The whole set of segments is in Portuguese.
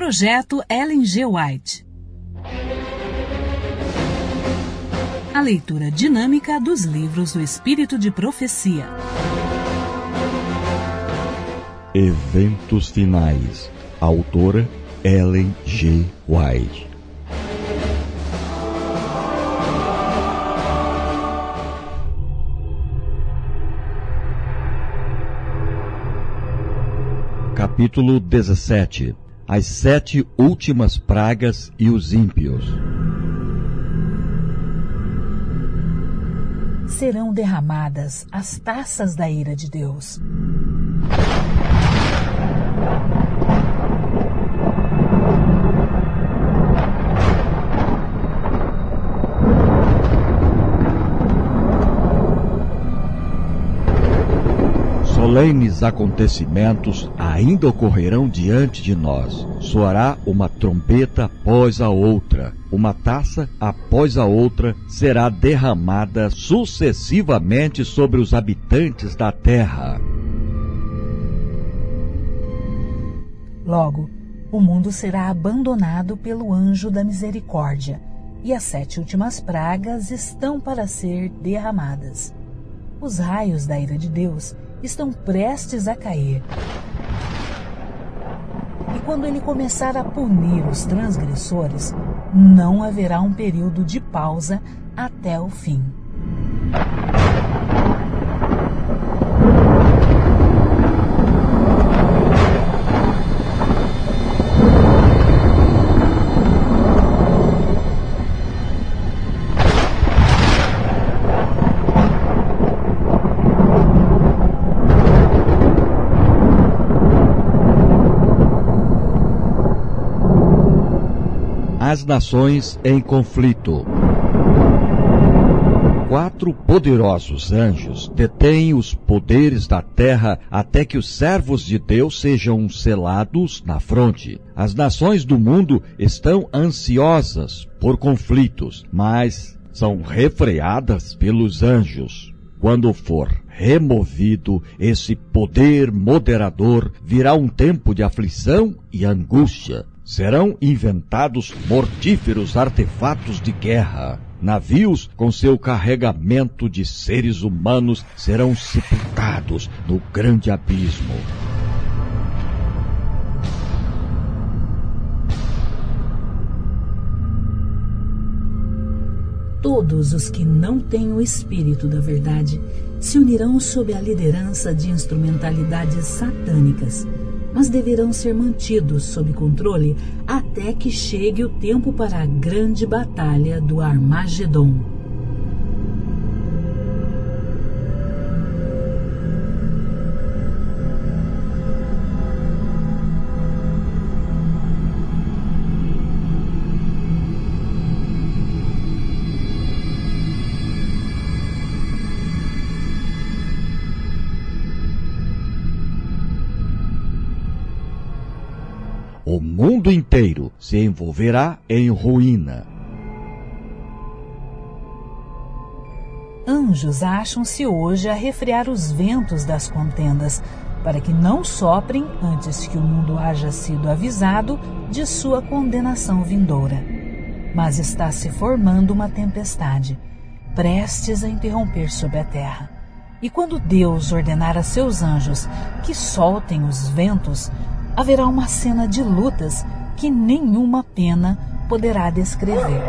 Projeto Ellen G. White. A leitura dinâmica dos livros do Espírito de Profecia. Eventos Finais. Autora Ellen G. White. Capítulo 17 As sete últimas pragas e os ímpios. Serão derramadas as taças da ira de Deus. Solenes acontecimentos ainda ocorrerão diante de nós. Soará uma trombeta após a outra, uma taça após a outra será derramada sucessivamente sobre os habitantes da terra. Logo, o mundo será abandonado pelo anjo da misericórdia, e as sete últimas pragas estão para ser derramadas. Os raios da ira de Deus estão prestes a cair. E quando ele começar a punir os transgressores, não haverá um período de pausa até o fim. As nações em conflito. Quatro poderosos anjos detêm os poderes da terra até que os servos de Deus sejam selados na fronte. As nações do mundo estão ansiosas por conflitos, mas são refreadas pelos anjos. Quando for removido esse poder moderador, virá um tempo de aflição e angústia serão inventados mortíferos artefatos de guerra. Navios com seu carregamento de seres humanos serão sepultados no grande abismo. Todos os que não têm o espírito da verdade se unirão sob a liderança de instrumentalidades satânicas mas deverão ser mantidos sob controle até que chegue o tempo para a grande batalha do Armagedon. Mundo inteiro se envolverá em ruína. Anjos acham-se hoje a refrear os ventos das contendas, para que não soprem antes que o mundo haja sido avisado de sua condenação vindoura. Mas está se formando uma tempestade, prestes a interromper sobre a terra. E quando Deus ordenar a seus anjos que soltem os ventos, haverá uma cena de lutas que nenhuma pena poderá descrever.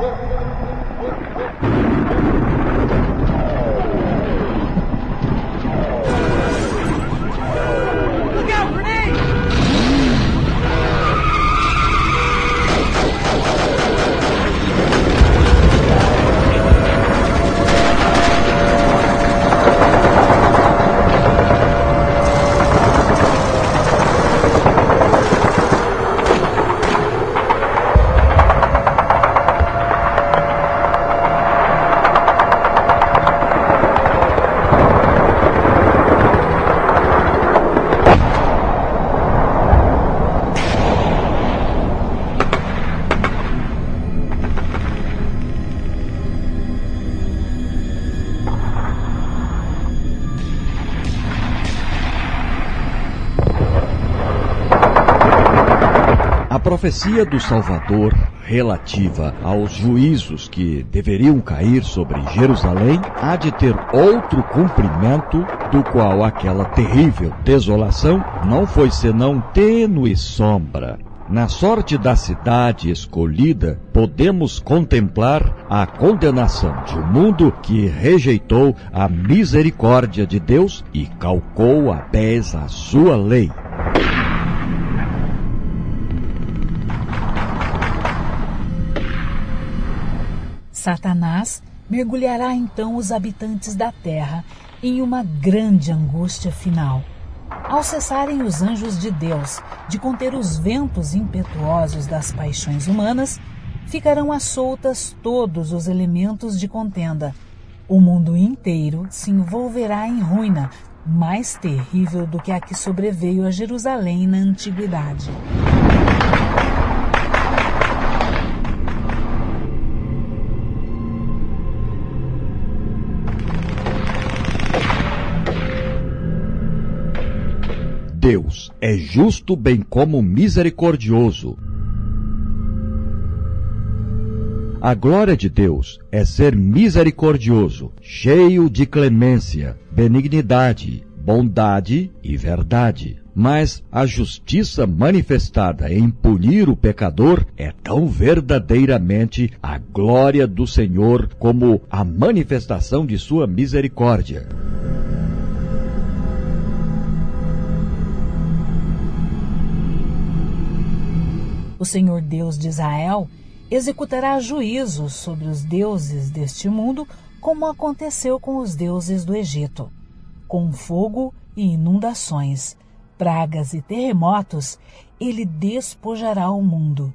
Profecia do Salvador relativa aos juízos que deveriam cair sobre Jerusalém há de ter outro cumprimento, do qual aquela terrível desolação não foi senão tênue sombra. Na sorte da cidade escolhida, podemos contemplar a condenação de um mundo que rejeitou a misericórdia de Deus e calcou a pés a sua lei. Satanás mergulhará então os habitantes da terra em uma grande angústia final. Ao cessarem os anjos de Deus de conter os ventos impetuosos das paixões humanas, ficarão às soltas todos os elementos de contenda. O mundo inteiro se envolverá em ruína, mais terrível do que a que sobreveio a Jerusalém na antiguidade. Deus é justo bem como misericordioso. A glória de Deus é ser misericordioso, cheio de clemência, benignidade, bondade e verdade. Mas a justiça manifestada em punir o pecador é tão verdadeiramente a glória do Senhor como a manifestação de sua misericórdia. O Senhor Deus de Israel executará juízos sobre os deuses deste mundo, como aconteceu com os deuses do Egito. Com fogo e inundações, pragas e terremotos, ele despojará o mundo.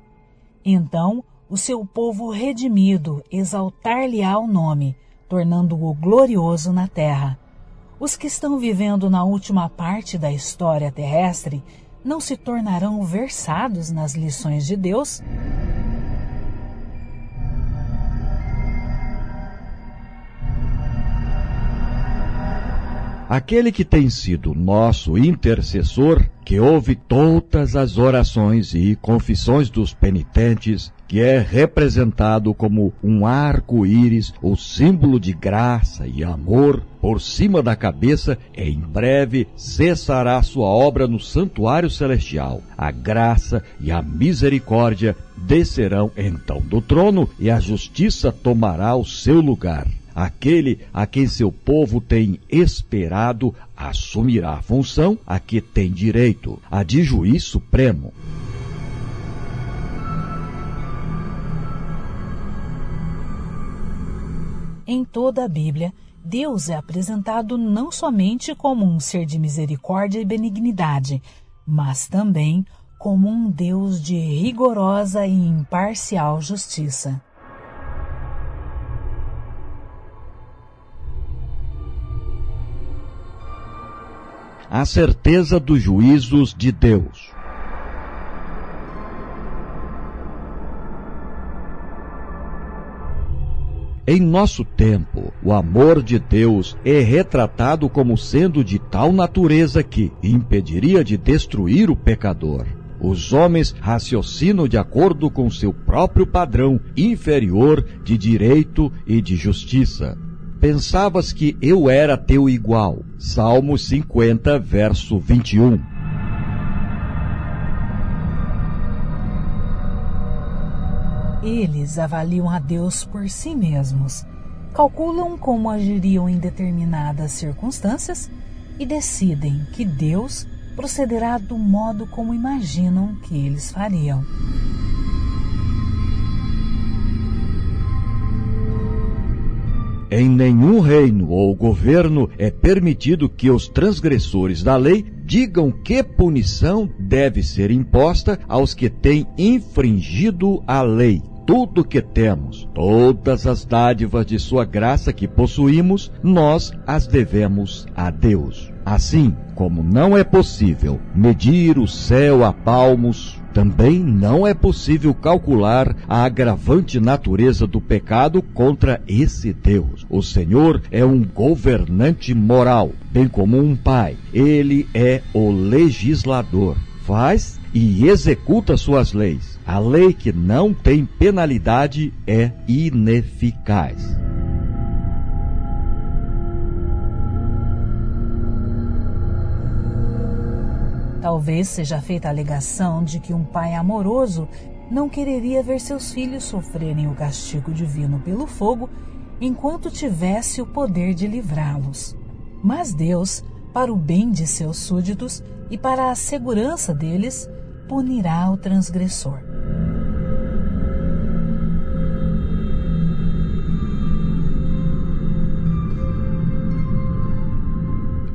Então, o seu povo redimido exaltar-lhe-á o nome, tornando-o glorioso na terra. Os que estão vivendo na última parte da história terrestre não se tornarão versados nas lições de Deus? Aquele que tem sido nosso intercessor, que ouve todas as orações e confissões dos penitentes, que é representado como um arco-íris, o símbolo de graça e amor, por cima da cabeça, em breve cessará sua obra no santuário celestial. A graça e a misericórdia descerão então do trono e a justiça tomará o seu lugar aquele a quem seu povo tem esperado assumirá a função a que tem direito, a de juiz supremo. Em toda a Bíblia, Deus é apresentado não somente como um ser de misericórdia e benignidade, mas também como um Deus de rigorosa e imparcial justiça. a certeza dos juízos de Deus. Em nosso tempo, o amor de Deus é retratado como sendo de tal natureza que impediria de destruir o pecador. Os homens raciocinam de acordo com seu próprio padrão inferior de direito e de justiça. Pensavas que eu era teu igual. Salmo 50, verso 21. Eles avaliam a Deus por si mesmos, calculam como agiriam em determinadas circunstâncias e decidem que Deus procederá do modo como imaginam que eles fariam. Em nenhum reino ou governo é permitido que os transgressores da lei digam que punição deve ser imposta aos que têm infringido a lei. Tudo que temos, todas as dádivas de Sua graça que possuímos, nós as devemos a Deus. Assim como não é possível medir o céu a palmos, também não é possível calcular a agravante natureza do pecado contra esse Deus. O Senhor é um governante moral, bem como um pai. Ele é o legislador. Faz e executa suas leis. A lei que não tem penalidade é ineficaz. Talvez seja feita a alegação de que um pai amoroso não quereria ver seus filhos sofrerem o castigo divino pelo fogo enquanto tivesse o poder de livrá-los. Mas Deus, para o bem de seus súditos e para a segurança deles, punirá o transgressor.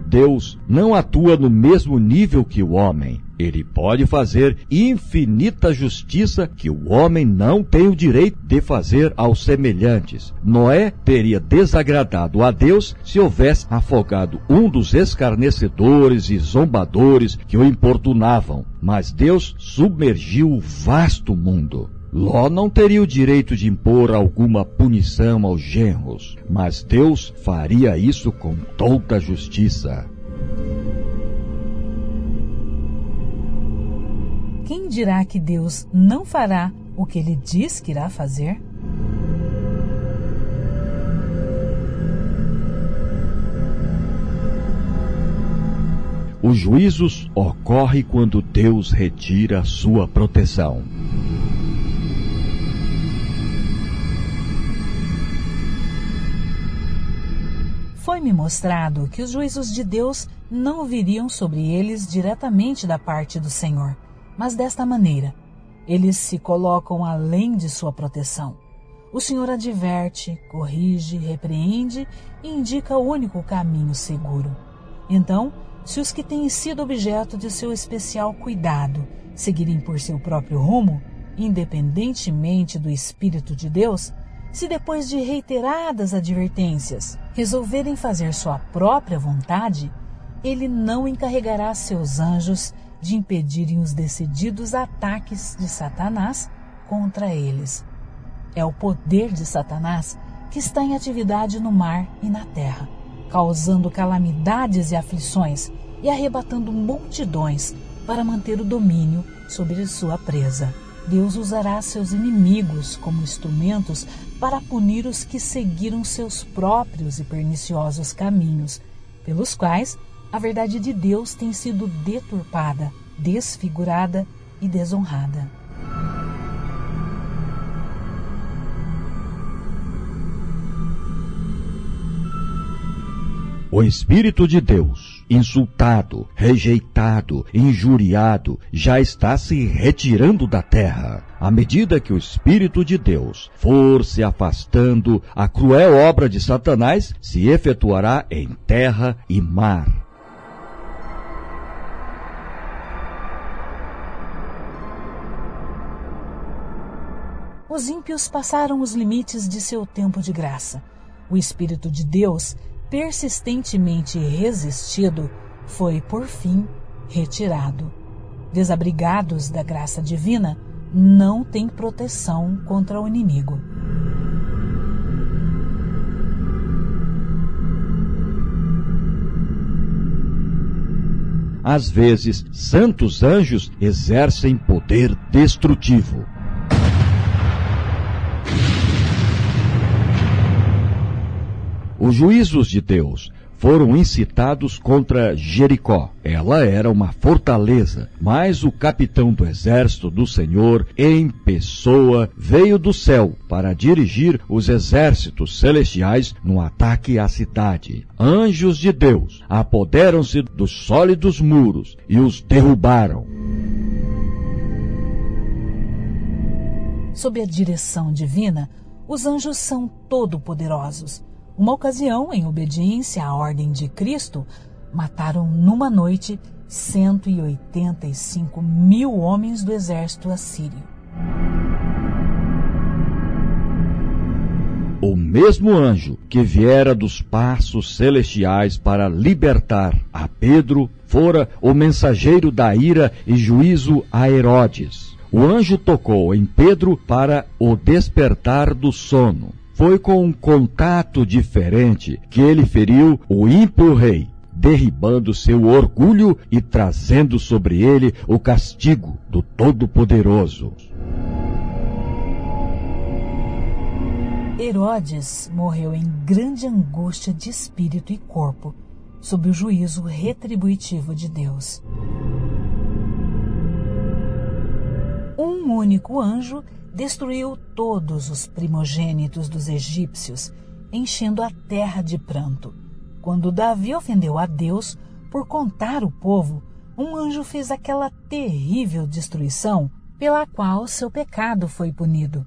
Deus não atua no mesmo nível que o homem. Ele pode fazer infinita justiça que o homem não tem o direito de fazer aos semelhantes. Noé teria desagradado a Deus se houvesse afogado um dos escarnecedores e zombadores que o importunavam. Mas Deus submergiu o vasto mundo. Ló não teria o direito de impor alguma punição aos genros, mas Deus faria isso com toda justiça. Quem dirá que Deus não fará o que ele diz que irá fazer? Os juízos ocorrem quando Deus retira sua proteção. Foi-me mostrado que os juízos de Deus não viriam sobre eles diretamente da parte do Senhor, mas desta maneira. Eles se colocam além de sua proteção. O Senhor adverte, corrige, repreende e indica o único caminho seguro. Então, se os que têm sido objeto de seu especial cuidado seguirem por seu próprio rumo, independentemente do Espírito de Deus, se depois de reiteradas advertências resolverem fazer sua própria vontade, ele não encarregará seus anjos de impedirem os decididos ataques de Satanás contra eles. É o poder de Satanás que está em atividade no mar e na terra, causando calamidades e aflições e arrebatando multidões para manter o domínio sobre sua presa. Deus usará seus inimigos como instrumentos para punir os que seguiram seus próprios e perniciosos caminhos, pelos quais a verdade de Deus tem sido deturpada, desfigurada e desonrada. O Espírito de Deus, insultado, rejeitado, injuriado, já está se retirando da terra. À medida que o Espírito de Deus for se afastando, a cruel obra de Satanás se efetuará em terra e mar. Os ímpios passaram os limites de seu tempo de graça. O Espírito de Deus persistentemente resistido, foi, por fim, retirado. Desabrigados da graça divina, não têm proteção contra o inimigo. Às vezes, santos anjos exercem poder destrutivo. Os juízos de Deus foram incitados contra Jericó. Ela era uma fortaleza, mas o capitão do exército do Senhor, em pessoa, veio do céu para dirigir os exércitos celestiais no ataque à cidade. Anjos de Deus apoderam-se dos sólidos muros e os derrubaram. Sob a direção divina, os anjos são todo-poderosos uma ocasião, em obediência à ordem de Cristo, mataram numa noite 185 mil homens do exército assírio. O mesmo anjo que viera dos passos celestiais para libertar a Pedro fora o mensageiro da ira e juízo a Herodes. O anjo tocou em Pedro para o despertar do sono foi com um contato diferente que ele feriu o ímpio rei, derribando seu orgulho e trazendo sobre ele o castigo do Todo-Poderoso. Herodes morreu em grande angústia de espírito e corpo, sob o juízo retributivo de Deus. Um único anjo destruiu todos os primogênitos dos egípcios, enchendo a terra de pranto. Quando Davi ofendeu a Deus por contar o povo, um anjo fez aquela terrível destruição pela qual seu pecado foi punido.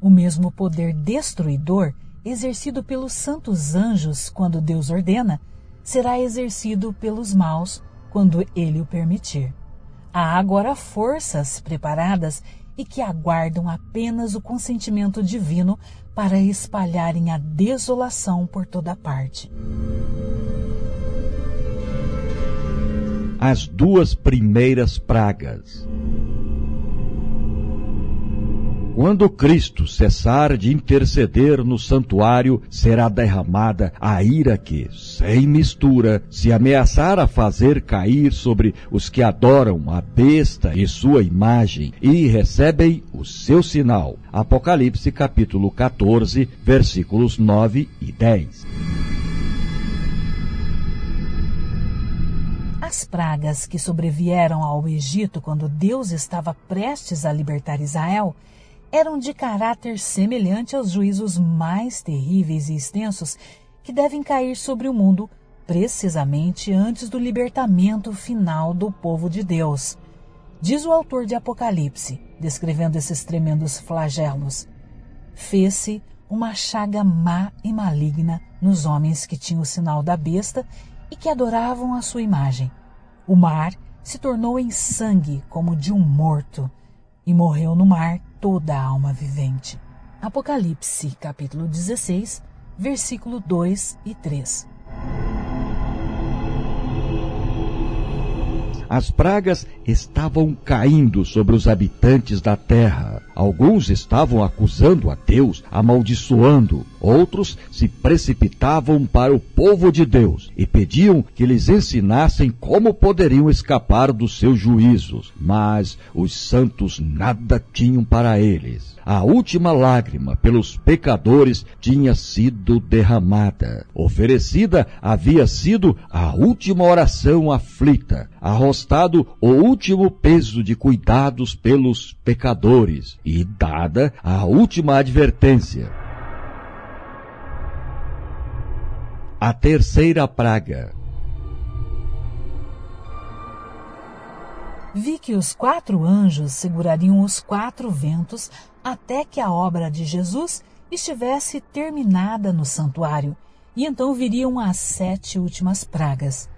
O mesmo poder destruidor exercido pelos santos anjos quando Deus ordena, será exercido pelos maus quando ele o permitir. Há agora forças preparadas e que aguardam apenas o consentimento divino para espalharem a desolação por toda parte. As duas primeiras pragas. Quando Cristo cessar de interceder no santuário, será derramada a ira que, sem mistura, se ameaçar a fazer cair sobre os que adoram a besta e sua imagem e recebem o seu sinal. Apocalipse capítulo 14, versículos 9 e 10. As pragas que sobrevieram ao Egito quando Deus estava prestes a libertar Israel eram de caráter semelhante aos juízos mais terríveis e extensos que devem cair sobre o mundo precisamente antes do libertamento final do povo de Deus. Diz o autor de Apocalipse, descrevendo esses tremendos flagelos: Fez-se uma chaga má e maligna nos homens que tinham o sinal da besta e que adoravam a sua imagem. O mar se tornou em sangue como de um morto, e morreu no mar toda a alma vivente. Apocalipse, capítulo 16, versículo 2 e 3. As pragas estavam caindo sobre os habitantes da terra. Alguns estavam acusando a Deus, amaldiçoando. Outros se precipitavam para o povo de Deus e pediam que lhes ensinassem como poderiam escapar dos seus juízos. Mas os santos nada tinham para eles a última lágrima pelos pecadores tinha sido derramada. Oferecida havia sido a última oração aflita, arrostado o último peso de cuidados pelos pecadores e dada a última advertência. A terceira praga. Vi que os quatro anjos segurariam os quatro ventos até que a obra de Jesus estivesse terminada no santuário, e então viriam as sete últimas pragas.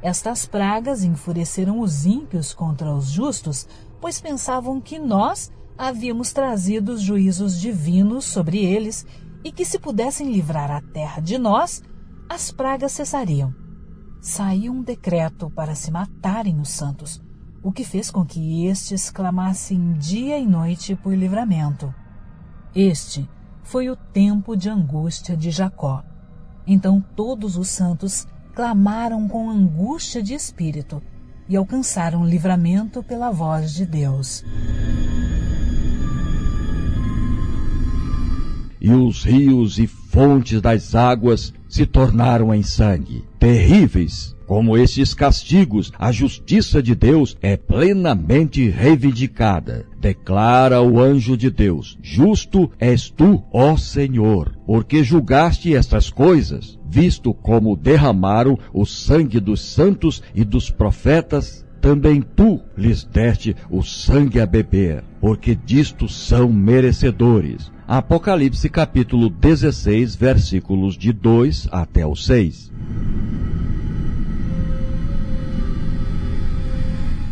Estas pragas enfureceram os ímpios contra os justos, pois pensavam que nós havíamos trazido os juízos divinos sobre eles e que se pudessem livrar a terra de nós, as pragas cessariam. Saiu um decreto para se matarem os santos o que fez com que estes clamassem dia e noite por livramento. Este foi o tempo de angústia de Jacó. Então todos os santos clamaram com angústia de espírito e alcançaram livramento pela voz de Deus. E os rios e fontes das águas se tornaram em sangue, terríveis como estes castigos, a justiça de Deus é plenamente reivindicada. Declara o anjo de Deus: Justo és tu, ó Senhor, porque julgaste estas coisas, visto como derramaram o sangue dos santos e dos profetas também tu lhes deste o sangue a beber, porque disto são merecedores. Apocalipse capítulo 16, versículos de 2 até o 6.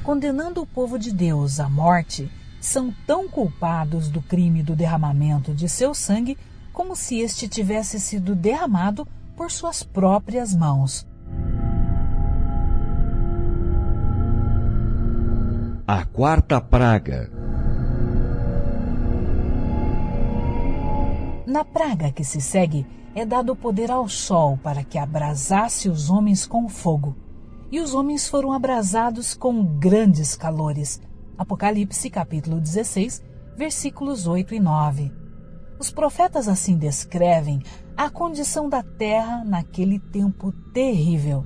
condenando o povo de Deus à morte, são tão culpados do crime do derramamento de seu sangue como se este tivesse sido derramado por suas próprias mãos. A quarta praga. Na praga que se segue, é dado poder ao sol para que abrasasse os homens com fogo. E os homens foram abrasados com grandes calores. Apocalipse capítulo 16, versículos 8 e 9. Os profetas assim descrevem a condição da terra naquele tempo terrível.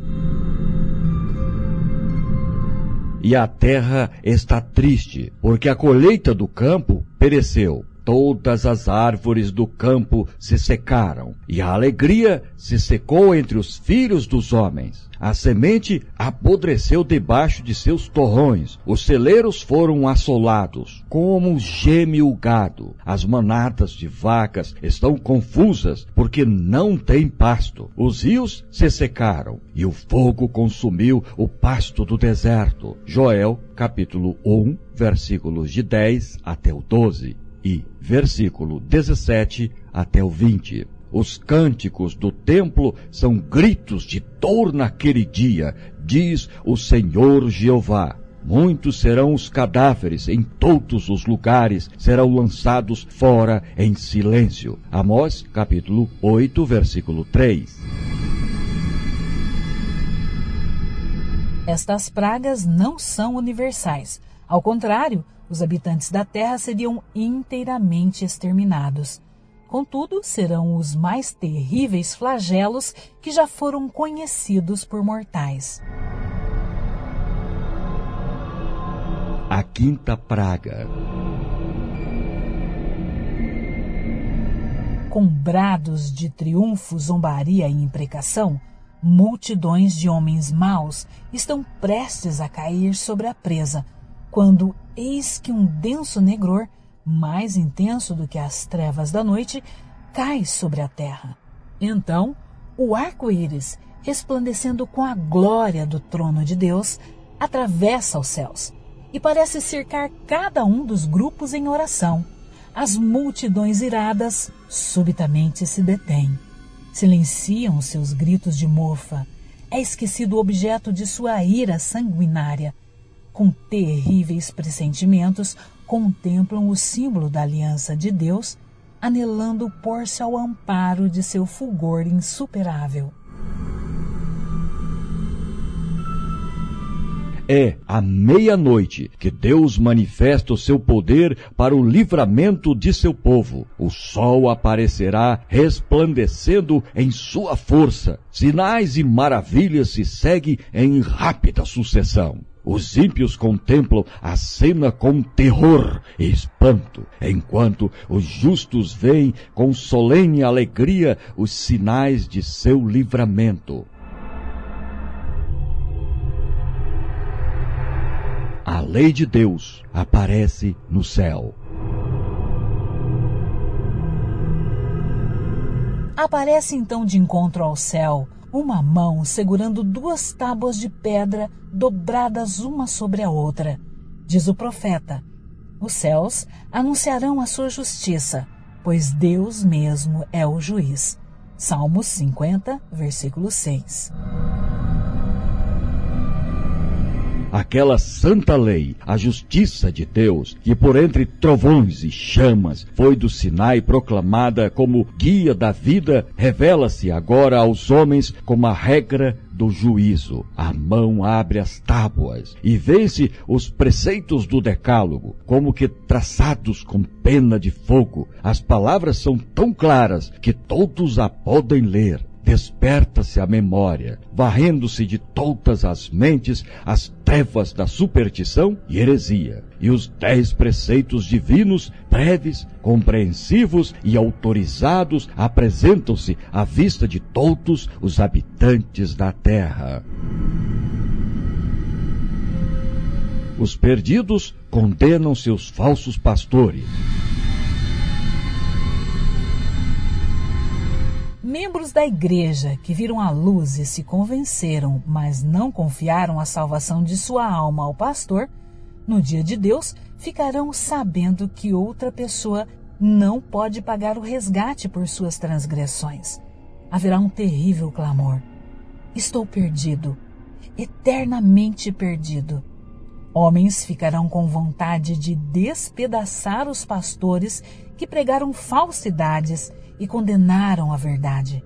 E a terra está triste, porque a colheita do campo pereceu todas as árvores do campo se secaram, e a alegria se secou entre os filhos dos homens. A semente apodreceu debaixo de seus torrões, os celeiros foram assolados, como geme o gado. As manadas de vacas estão confusas, porque não tem pasto. Os rios se secaram, e o fogo consumiu o pasto do deserto. Joel, capítulo 1, versículos de 10 até o 12 e versículo 17 até o 20. Os cânticos do templo são gritos de dor naquele dia, diz o Senhor Jeová. Muitos serão os cadáveres em todos os lugares, serão lançados fora em silêncio. Amós, capítulo 8, versículo 3. Estas pragas não são universais. Ao contrário, os habitantes da terra seriam inteiramente exterminados. Contudo, serão os mais terríveis flagelos que já foram conhecidos por mortais. A quinta praga. Com brados de triunfo, zombaria e imprecação, multidões de homens maus estão prestes a cair sobre a presa, quando eis que um denso negror, mais intenso do que as trevas da noite, cai sobre a terra. Então, o arco-íris, resplandecendo com a glória do trono de Deus, atravessa os céus e parece cercar cada um dos grupos em oração. As multidões iradas subitamente se detêm. Silenciam seus gritos de mofa. É esquecido o objeto de sua ira sanguinária com terríveis pressentimentos, contemplam o símbolo da aliança de Deus, anelando pôr-se ao amparo de seu fulgor insuperável. É à meia-noite que Deus manifesta o seu poder para o livramento de seu povo. O sol aparecerá resplandecendo em sua força. Sinais e maravilhas se seguem em rápida sucessão. Os ímpios contemplam a cena com terror e espanto, enquanto os justos veem com solene alegria os sinais de seu livramento. A lei de Deus aparece no céu. Aparece então de encontro ao céu uma mão segurando duas tábuas de pedra dobradas uma sobre a outra. Diz o profeta: Os céus anunciarão a sua justiça, pois Deus mesmo é o juiz. Salmos 50, versículo 6 aquela santa lei, a justiça de Deus, que por entre trovões e chamas foi do Sinai proclamada como guia da vida, revela-se agora aos homens como a regra do juízo. A mão abre as tábuas e vence os preceitos do decálogo, como que traçados com pena de fogo. As palavras são tão claras que todos a podem ler desperta-se a memória, varrendo-se de todas as mentes as trevas da superstição e heresia, e os dez preceitos divinos, breves, compreensivos e autorizados, apresentam-se à vista de todos os habitantes da terra. Os perdidos condenam seus falsos pastores Membros da igreja que viram a luz e se convenceram, mas não confiaram a salvação de sua alma ao pastor, no dia de Deus ficarão sabendo que outra pessoa não pode pagar o resgate por suas transgressões. Haverá um terrível clamor: Estou perdido, eternamente perdido. Homens ficarão com vontade de despedaçar os pastores que pregaram falsidades e condenaram a verdade.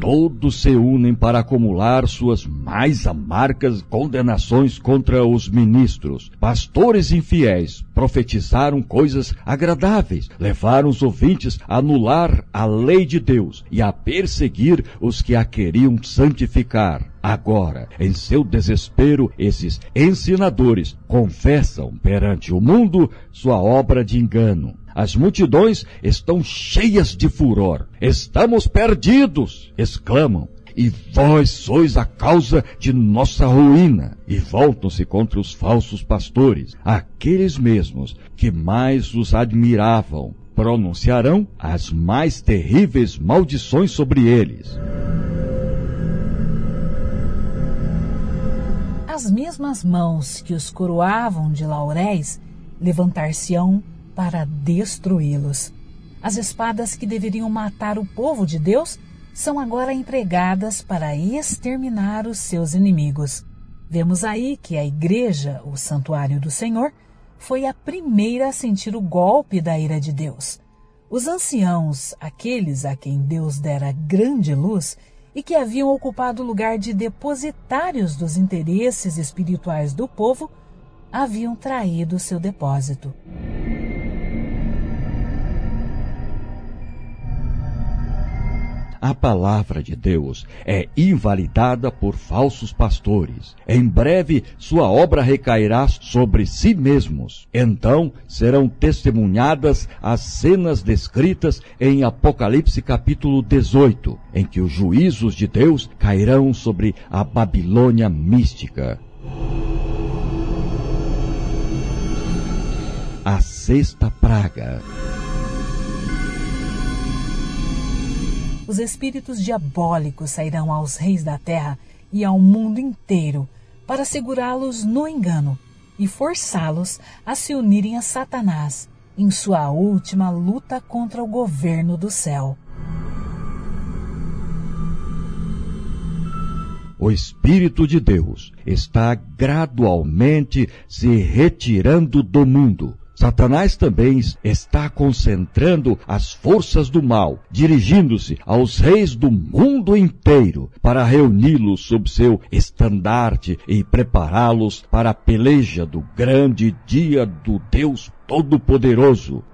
Todos se unem para acumular suas mais amargas condenações contra os ministros. Pastores infiéis profetizaram coisas agradáveis, levaram os ouvintes a anular a lei de Deus e a perseguir os que a queriam santificar. Agora, em seu desespero, esses ensinadores confessam perante o mundo sua obra de engano. As multidões estão cheias de furor. Estamos perdidos! exclamam. E vós sois a causa de nossa ruína. E voltam-se contra os falsos pastores, aqueles mesmos que mais os admiravam. Pronunciarão as mais terríveis maldições sobre eles. As mesmas mãos que os coroavam de lauréis levantar-se-ão para destruí-los. As espadas que deveriam matar o povo de Deus são agora empregadas para exterminar os seus inimigos. Vemos aí que a igreja, o santuário do Senhor, foi a primeira a sentir o golpe da ira de Deus. Os anciãos, aqueles a quem Deus dera grande luz e que haviam ocupado o lugar de depositários dos interesses espirituais do povo, haviam traído seu depósito. A palavra de Deus é invalidada por falsos pastores. Em breve sua obra recairá sobre si mesmos. Então serão testemunhadas as cenas descritas em Apocalipse capítulo 18, em que os juízos de Deus cairão sobre a Babilônia mística. A sexta praga. Os espíritos diabólicos sairão aos reis da terra e ao mundo inteiro para segurá-los no engano e forçá-los a se unirem a Satanás em sua última luta contra o governo do céu. O Espírito de Deus está gradualmente se retirando do mundo Satanás também está concentrando as forças do mal, dirigindo-se aos reis do mundo inteiro para reuni-los sob seu estandarte e prepará-los para a peleja do grande dia do Deus Todo-Poderoso.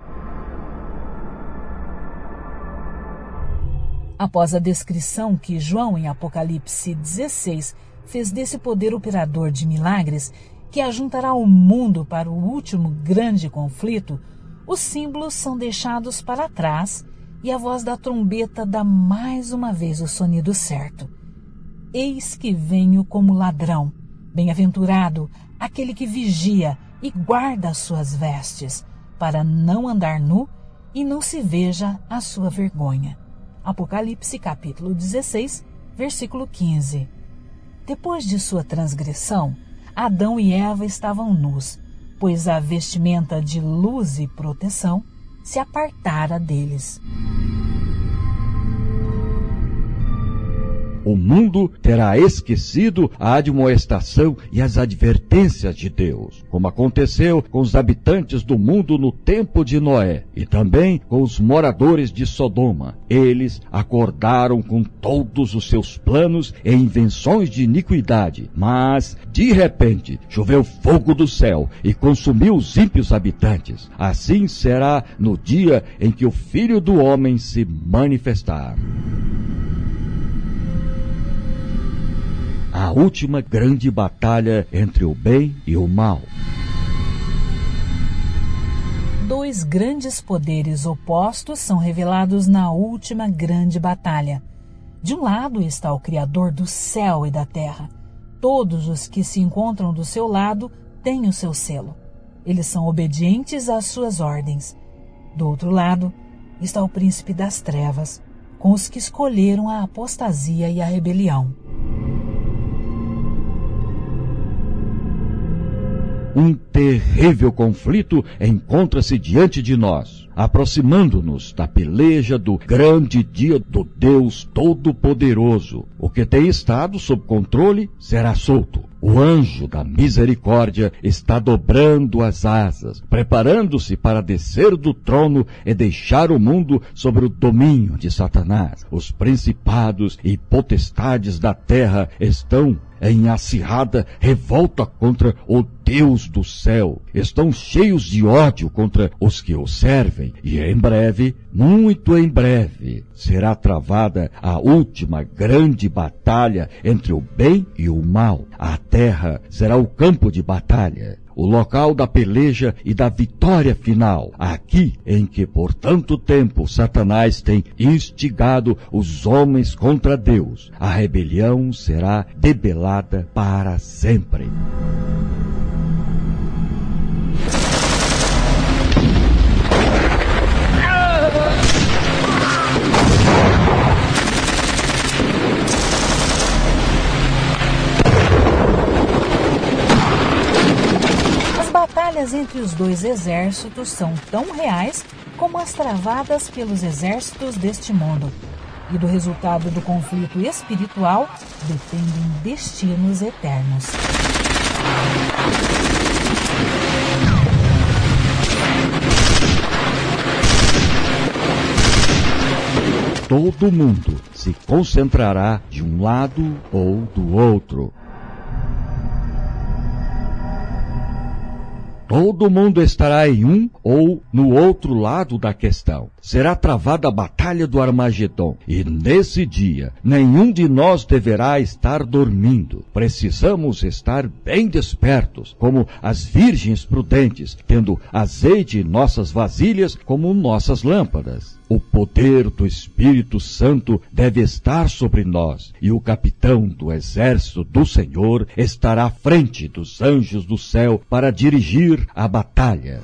Após a descrição que João em Apocalipse 16 fez desse poder operador de milagres, que ajuntará o mundo para o último grande conflito, os símbolos são deixados para trás e a voz da trombeta dá mais uma vez o sonido certo. Eis que venho como ladrão. Bem-aventurado aquele que vigia e guarda as suas vestes, para não andar nu e não se veja a sua vergonha. Apocalipse capítulo 16, versículo 15. Depois de sua transgressão, Adão e Eva estavam nus, pois a vestimenta de luz e proteção se apartara deles. O mundo terá esquecido a admoestação e as advertências de Deus, como aconteceu com os habitantes do mundo no tempo de Noé e também com os moradores de Sodoma. Eles acordaram com todos os seus planos e invenções de iniquidade, mas de repente choveu fogo do céu e consumiu os ímpios habitantes. Assim será no dia em que o Filho do Homem se manifestar. Última grande batalha entre o bem e o mal. Dois grandes poderes opostos são revelados na última grande batalha. De um lado está o Criador do céu e da terra. Todos os que se encontram do seu lado têm o seu selo. Eles são obedientes às suas ordens. Do outro lado está o príncipe das trevas, com os que escolheram a apostasia e a rebelião. Um terrível conflito encontra-se diante de nós, aproximando-nos da peleja do grande dia do Deus Todo-Poderoso. O que tem estado sob controle será solto. O anjo da misericórdia está dobrando as asas, preparando-se para descer do trono e deixar o mundo sobre o domínio de Satanás. Os principados e potestades da terra estão em acirrada revolta contra o Deus do céu. Estão cheios de ódio contra os que o servem. E em breve, muito em breve, será travada a última grande batalha entre o bem e o mal. A terra será o campo de batalha o local da peleja e da vitória final, aqui em que por tanto tempo Satanás tem instigado os homens contra Deus. A rebelião será debelada para sempre. Batalhas entre os dois exércitos são tão reais como as travadas pelos exércitos deste mundo. E do resultado do conflito espiritual dependem destinos eternos. Todo mundo se concentrará de um lado ou do outro. Todo mundo estará em um ou no outro lado da questão. Será travada a batalha do Armagedon. E nesse dia, nenhum de nós deverá estar dormindo. Precisamos estar bem despertos, como as virgens prudentes, tendo azeite em nossas vasilhas como nossas lâmpadas. O poder do Espírito Santo deve estar sobre nós, e o capitão do exército do Senhor estará à frente dos anjos do céu para dirigir a batalha.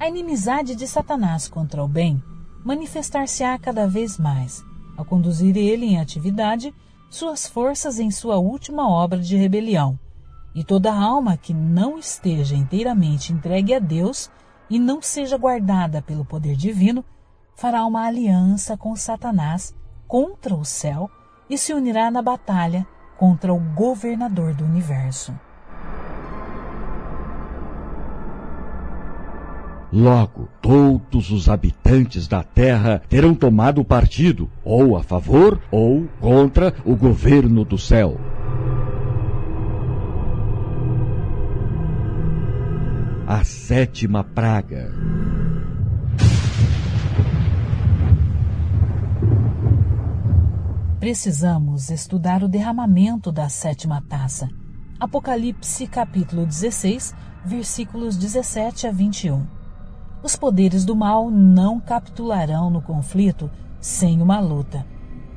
A inimizade de Satanás contra o bem manifestar-se-á cada vez mais, ao conduzir ele em atividade suas forças em sua última obra de rebelião e toda alma que não esteja inteiramente entregue a Deus e não seja guardada pelo poder divino, fará uma aliança com Satanás contra o céu e se unirá na batalha contra o governador do universo. Logo, todos os habitantes da terra terão tomado partido, ou a favor ou contra o governo do céu. A sétima praga. Precisamos estudar o derramamento da sétima taça. Apocalipse capítulo 16, versículos 17 a 21. Os poderes do mal não capitularão no conflito sem uma luta,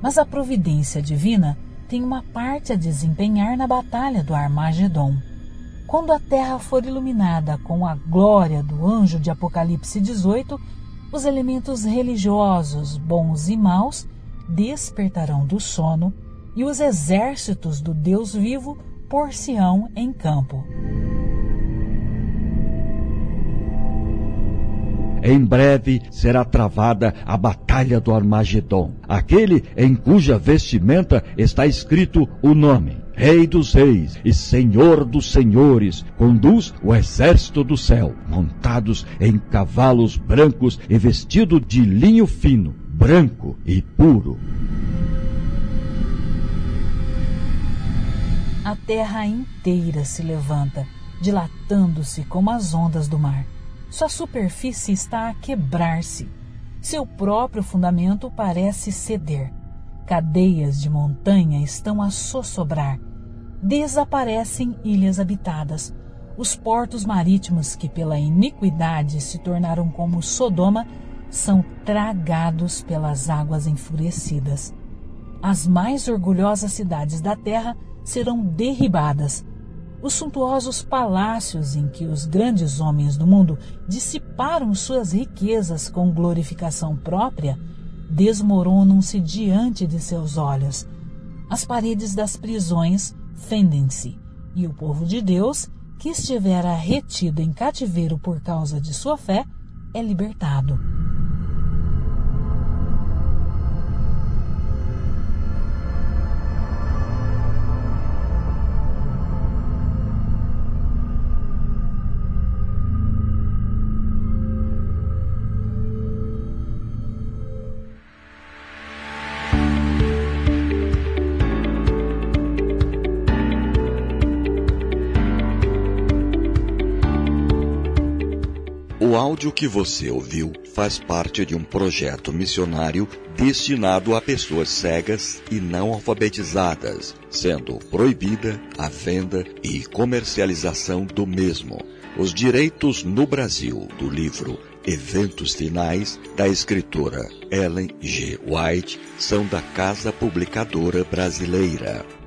mas a providência divina tem uma parte a desempenhar na batalha do Armagedon. Quando a terra for iluminada com a glória do anjo de Apocalipse 18, os elementos religiosos, bons e maus, despertarão do sono e os exércitos do Deus vivo por-se-ão em campo. Em breve será travada a batalha do Armagedon, aquele em cuja vestimenta está escrito o nome Rei dos Reis e Senhor dos Senhores, conduz o exército do céu, montados em cavalos brancos e vestido de linho fino, branco e puro. A terra inteira se levanta, dilatando-se como as ondas do mar. Sua superfície está a quebrar-se. Seu próprio fundamento parece ceder. Cadeias de montanha estão a sossobrar desaparecem ilhas habitadas. Os portos marítimos que pela iniquidade se tornaram como Sodoma são tragados pelas águas enfurecidas. As mais orgulhosas cidades da terra serão derribadas. Os suntuosos palácios em que os grandes homens do mundo dissiparam suas riquezas com glorificação própria desmoronam-se diante de seus olhos. As paredes das prisões fendem-se, e o povo de Deus, que estivera retido em cativeiro por causa de sua fé, é libertado. Áudio que você ouviu faz parte de um projeto missionário destinado a pessoas cegas e não alfabetizadas, sendo proibida a venda e comercialização do mesmo. Os direitos no Brasil do livro Eventos Finais da escritora Ellen G. White são da Casa Publicadora Brasileira.